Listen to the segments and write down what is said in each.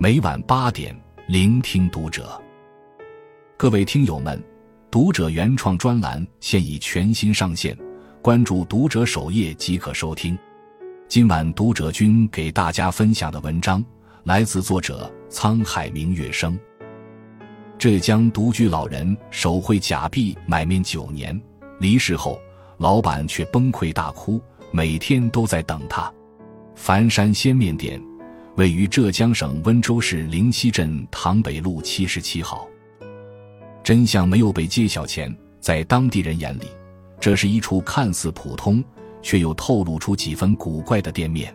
每晚八点，聆听读者。各位听友们，读者原创专栏现已全新上线，关注读者首页即可收听。今晚读者君给大家分享的文章来自作者沧海明月生。浙江独居老人手绘假币买面九年，离世后，老板却崩溃大哭，每天都在等他。樊山鲜面店。位于浙江省温州市灵溪镇塘北路七十七号。真相没有被揭晓前，在当地人眼里，这是一处看似普通却又透露出几分古怪的店面。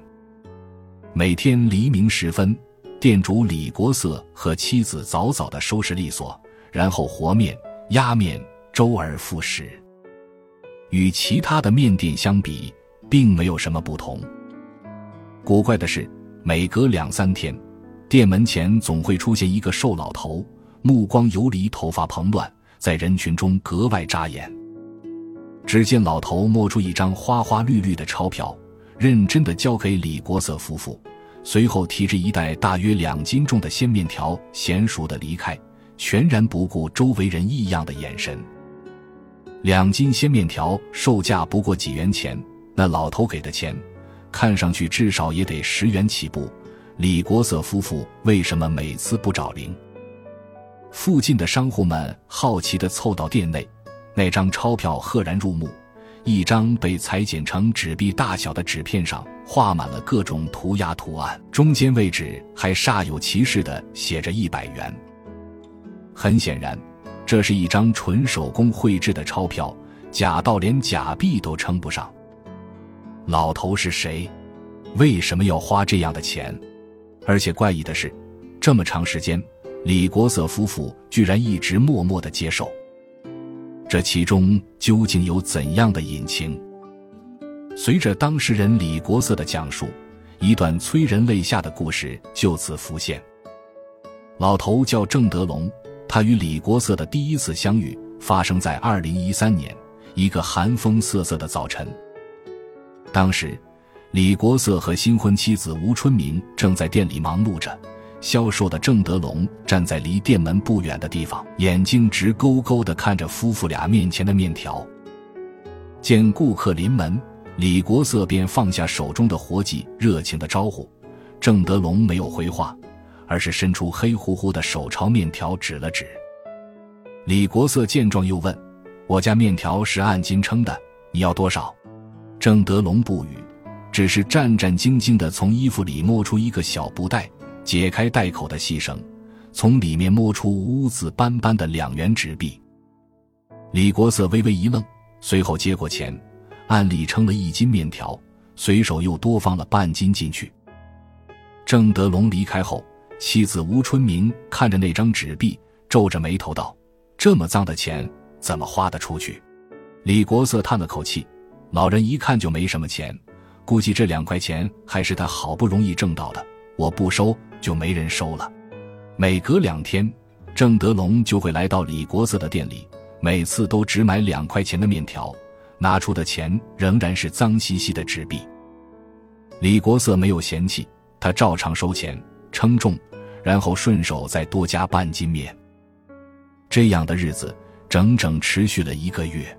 每天黎明时分，店主李国色和妻子早早的收拾利索，然后和面、压面，周而复始。与其他的面店相比，并没有什么不同。古怪的是。每隔两三天，店门前总会出现一个瘦老头，目光游离，头发蓬乱，在人群中格外扎眼。只见老头摸出一张花花绿绿的钞票，认真的交给李国色夫妇，随后提着一袋大约两斤重的鲜面条，娴熟的离开，全然不顾周围人异样的眼神。两斤鲜面条售价不过几元钱，那老头给的钱。看上去至少也得十元起步，李国色夫妇为什么每次不找零？附近的商户们好奇地凑到店内，那张钞票赫然入目，一张被裁剪成纸币大小的纸片上画满了各种涂鸦图案，中间位置还煞有其事地写着一百元。很显然，这是一张纯手工绘制的钞票，假到连假币都称不上。老头是谁？为什么要花这样的钱？而且怪异的是，这么长时间，李国色夫妇居然一直默默的接受。这其中究竟有怎样的隐情？随着当事人李国色的讲述，一段催人泪下的故事就此浮现。老头叫郑德龙，他与李国色的第一次相遇发生在二零一三年一个寒风瑟瑟的早晨。当时，李国色和新婚妻子吴春明正在店里忙碌着，销售的郑德龙站在离店门不远的地方，眼睛直勾勾地看着夫妇俩面前的面条。见顾客临门，李国色便放下手中的活计，热情的招呼。郑德龙没有回话，而是伸出黑乎乎的手朝面条指了指。李国色见状又问：“我家面条是按斤称的，你要多少？”郑德龙不语，只是战战兢兢地从衣服里摸出一个小布袋，解开袋口的细绳，从里面摸出污渍斑斑的两元纸币。李国色微微一愣，随后接过钱，按里称了一斤面条，随手又多放了半斤进去。郑德龙离开后，妻子吴春明看着那张纸币，皱着眉头道：“这么脏的钱，怎么花得出去？”李国色叹了口气。老人一看就没什么钱，估计这两块钱还是他好不容易挣到的。我不收，就没人收了。每隔两天，郑德龙就会来到李国色的店里，每次都只买两块钱的面条，拿出的钱仍然是脏兮兮的纸币。李国色没有嫌弃，他照常收钱，称重，然后顺手再多加半斤面。这样的日子整整持续了一个月。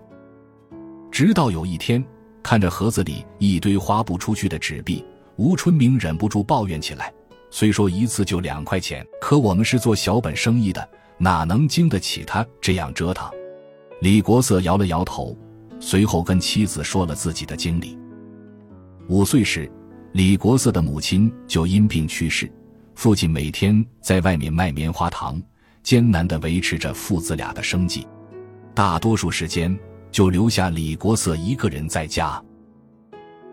直到有一天，看着盒子里一堆花不出去的纸币，吴春明忍不住抱怨起来：“虽说一次就两块钱，可我们是做小本生意的，哪能经得起他这样折腾？”李国色摇了摇头，随后跟妻子说了自己的经历。五岁时，李国色的母亲就因病去世，父亲每天在外面卖棉花糖，艰难地维持着父子俩的生计，大多数时间。就留下李国色一个人在家。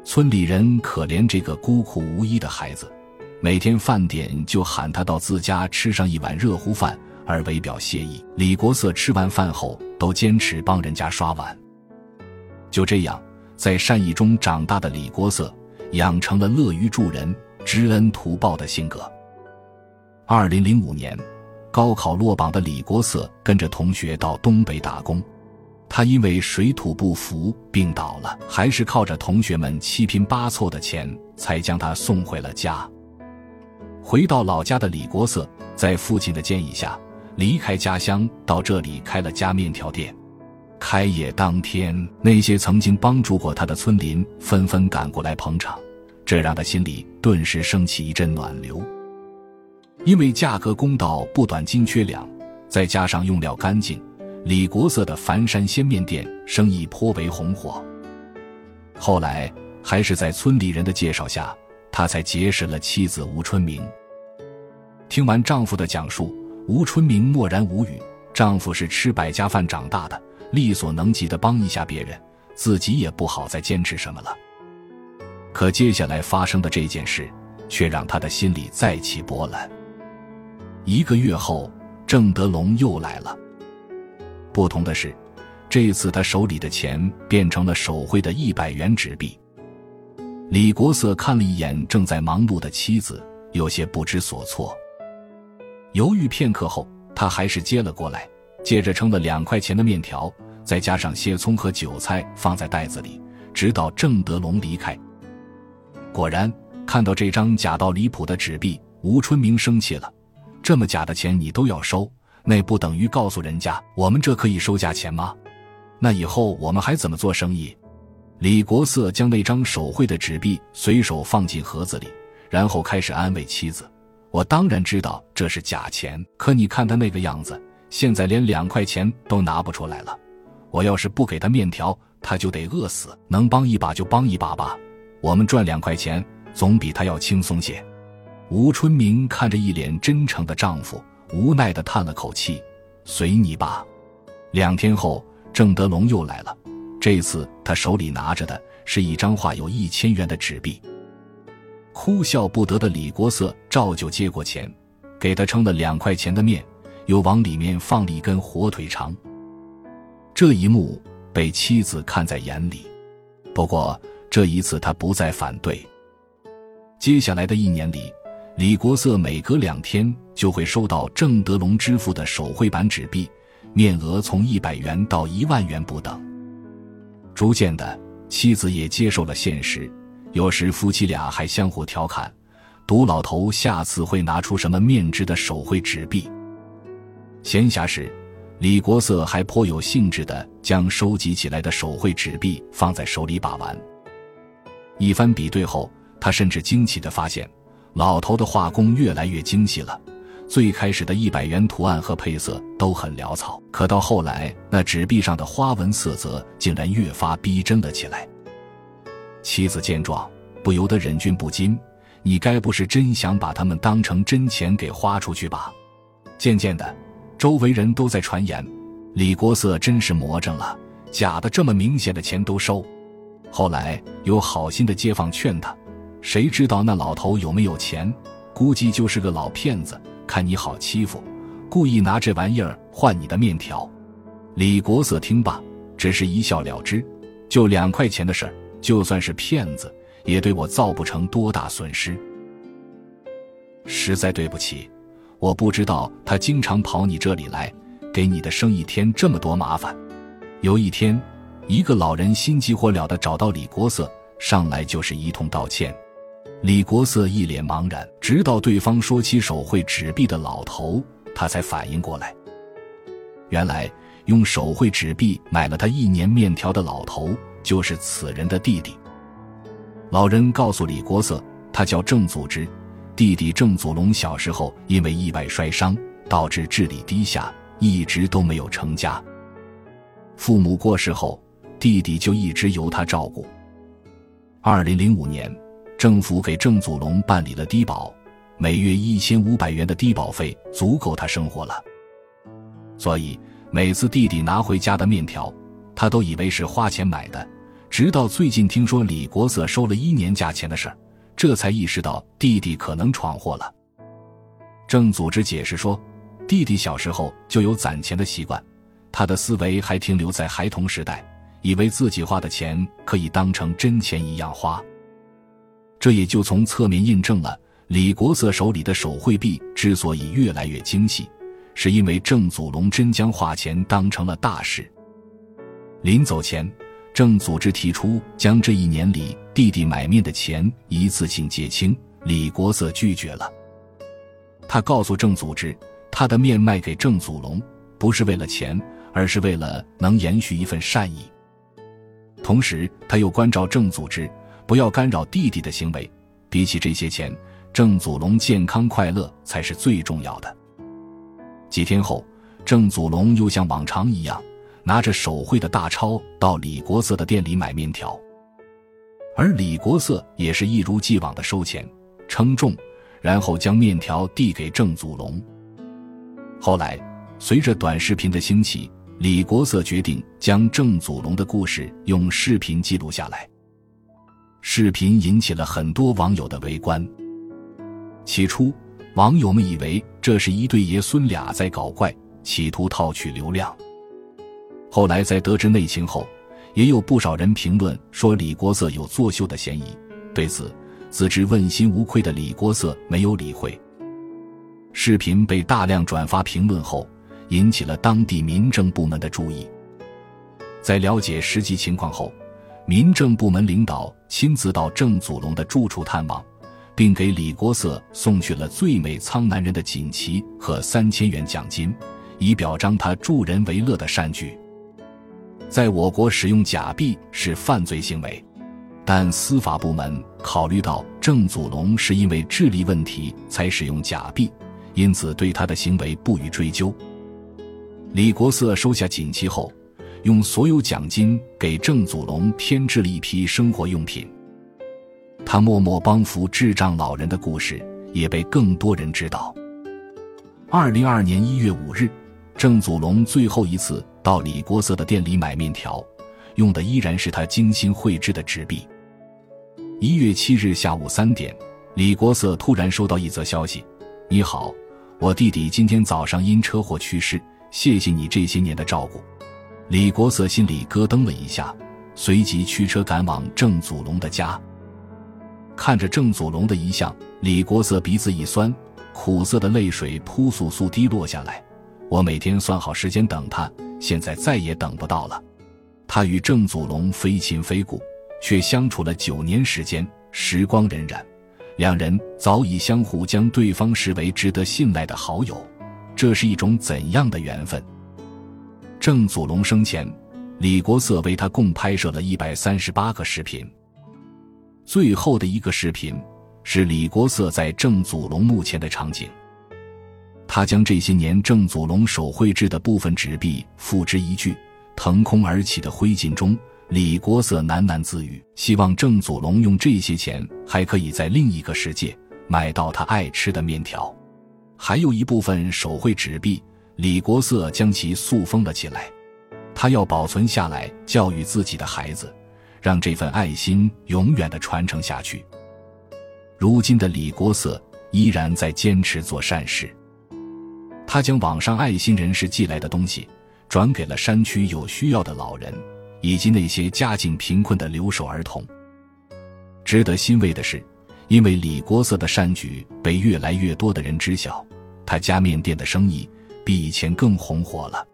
村里人可怜这个孤苦无依的孩子，每天饭点就喊他到自家吃上一碗热乎饭，而为表谢意。李国色吃完饭后都坚持帮人家刷碗。就这样，在善意中长大的李国色，养成了乐于助人、知恩图报的性格。二零零五年，高考落榜的李国色跟着同学到东北打工。他因为水土不服病倒了，还是靠着同学们七拼八凑的钱才将他送回了家。回到老家的李国色，在父亲的建议下，离开家乡，到这里开了家面条店。开业当天，那些曾经帮助过他的村民纷纷赶过来捧场，这让他心里顿时升起一阵暖流。因为价格公道，不短斤缺两，再加上用料干净，李国色的繁山鲜面店生意颇为红火。后来，还是在村里人的介绍下，他才结识了妻子吴春明。听完丈夫的讲述，吴春明默然无语。丈夫是吃百家饭长大的。力所能及的帮一下别人，自己也不好再坚持什么了。可接下来发生的这件事，却让他的心里再起波澜。一个月后，郑德龙又来了。不同的是，这次他手里的钱变成了手绘的一百元纸币。李国色看了一眼正在忙碌的妻子，有些不知所措。犹豫片刻后，他还是接了过来。接着称了两块钱的面条，再加上些葱和韭菜，放在袋子里，直到郑德龙离开。果然，看到这张假到离谱的纸币，吴春明生气了：“这么假的钱你都要收，那不等于告诉人家我们这可以收假钱吗？那以后我们还怎么做生意？”李国色将那张手绘的纸币随手放进盒子里，然后开始安慰妻子：“我当然知道这是假钱，可你看他那个样子。”现在连两块钱都拿不出来了，我要是不给他面条，他就得饿死。能帮一把就帮一把吧，我们赚两块钱总比他要轻松些。吴春明看着一脸真诚的丈夫，无奈的叹了口气：“随你吧。”两天后，郑德龙又来了，这次他手里拿着的是一张画有一千元的纸币。哭笑不得的李国色照旧接过钱，给他称了两块钱的面。又往里面放了一根火腿肠。这一幕被妻子看在眼里，不过这一次他不再反对。接下来的一年里，李国色每隔两天就会收到郑德龙支付的手绘版纸币，面额从一百元到一万元不等。逐渐的，妻子也接受了现实，有时夫妻俩还相互调侃：“赌老头下次会拿出什么面值的手绘纸币。”闲暇时，李国色还颇有兴致地将收集起来的手绘纸币放在手里把玩。一番比对后，他甚至惊奇地发现，老头的画工越来越精细了。最开始的一百元图案和配色都很潦草，可到后来，那纸币上的花纹色泽竟然越发逼真了起来。妻子见状，不由得忍俊不禁：“你该不是真想把它们当成真钱给花出去吧？”渐渐的。周围人都在传言，李国色真是魔怔了，假的这么明显的钱都收。后来有好心的街坊劝他，谁知道那老头有没有钱？估计就是个老骗子，看你好欺负，故意拿这玩意儿换你的面条。李国色听罢，只是一笑了之，就两块钱的事儿，就算是骗子，也对我造不成多大损失。实在对不起。我不知道他经常跑你这里来，给你的生意添这么多麻烦。有一天，一个老人心急火燎的找到李国色，上来就是一通道歉。李国色一脸茫然，直到对方说起手绘纸币的老头，他才反应过来，原来用手绘纸币买了他一年面条的老头，就是此人的弟弟。老人告诉李国色，他叫郑祖之。弟弟郑祖龙小时候因为意外摔伤，导致智力低下，一直都没有成家。父母过世后，弟弟就一直由他照顾。二零零五年，政府给郑祖龙办理了低保，每月一千五百元的低保费足够他生活了。所以每次弟弟拿回家的面条，他都以为是花钱买的，直到最近听说李国色收了一年价钱的事儿。这才意识到弟弟可能闯祸了。郑组织解释说，弟弟小时候就有攒钱的习惯，他的思维还停留在孩童时代，以为自己花的钱可以当成真钱一样花。这也就从侧面印证了李国色手里的手绘币之所以越来越精细，是因为郑祖龙真将画钱当成了大事。临走前。郑组织提出将这一年里弟弟买面的钱一次性结清，李国色拒绝了。他告诉郑组织，他的面卖给郑祖龙，不是为了钱，而是为了能延续一份善意。同时，他又关照郑组织，不要干扰弟弟的行为。比起这些钱，郑祖龙健康快乐才是最重要的。几天后，郑祖龙又像往常一样，拿着手绘的大钞到李国色的店里买面条，而李国色也是一如既往的收钱、称重，然后将面条递给郑祖龙。后来，随着短视频的兴起，李国色决定将郑祖龙的故事用视频记录下来。视频引起了很多网友的围观。起初，网友们以为这是一对爷孙俩在搞怪，企图套取流量。后来在得知内情后，也有不少人评论说李国色有作秀的嫌疑。对此，自知问心无愧的李国色没有理会。视频被大量转发评论后，引起了当地民政部门的注意。在了解实际情况后，民政部门领导亲自到郑祖龙的住处探望，并给李国色送去了“最美苍南人”的锦旗和三千元奖金，以表彰他助人为乐的善举。在我国，使用假币是犯罪行为，但司法部门考虑到郑祖龙是因为智力问题才使用假币，因此对他的行为不予追究。李国色收下锦旗后。用所有奖金给郑祖龙添置了一批生活用品。他默默帮扶智障老人的故事也被更多人知道。二零二二年一月五日，郑祖龙最后一次到李国色的店里买面条，用的依然是他精心绘制的纸币。一月七日下午三点，李国色突然收到一则消息：“你好，我弟弟今天早上因车祸去世，谢谢你这些年的照顾。”李国色心里咯噔了一下，随即驱车赶往郑祖龙的家。看着郑祖龙的遗像，李国色鼻子一酸，苦涩的泪水扑簌簌滴落下来。我每天算好时间等他，现在再也等不到了。他与郑祖龙非亲非故，却相处了九年时间，时光荏苒，两人早已相互将对方视为值得信赖的好友。这是一种怎样的缘分？郑祖龙生前，李国色为他共拍摄了一百三十八个视频。最后的一个视频是李国色在郑祖龙墓前的场景。他将这些年郑祖龙手绘制的部分纸币付之一炬，腾空而起的灰烬中，李国色喃喃自语：“希望郑祖龙用这些钱，还可以在另一个世界买到他爱吃的面条。”还有一部分手绘纸币。李国色将其塑封了起来，他要保存下来，教育自己的孩子，让这份爱心永远的传承下去。如今的李国色依然在坚持做善事，他将网上爱心人士寄来的东西转给了山区有需要的老人以及那些家境贫困的留守儿童。值得欣慰的是，因为李国色的善举被越来越多的人知晓，他家面店的生意。比以前更红火了。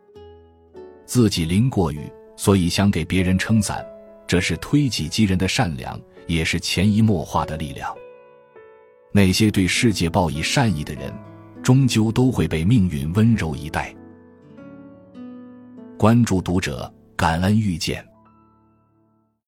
自己淋过雨，所以想给别人撑伞，这是推己及人的善良，也是潜移默化的力量。那些对世界报以善意的人，终究都会被命运温柔以待。关注读者，感恩遇见。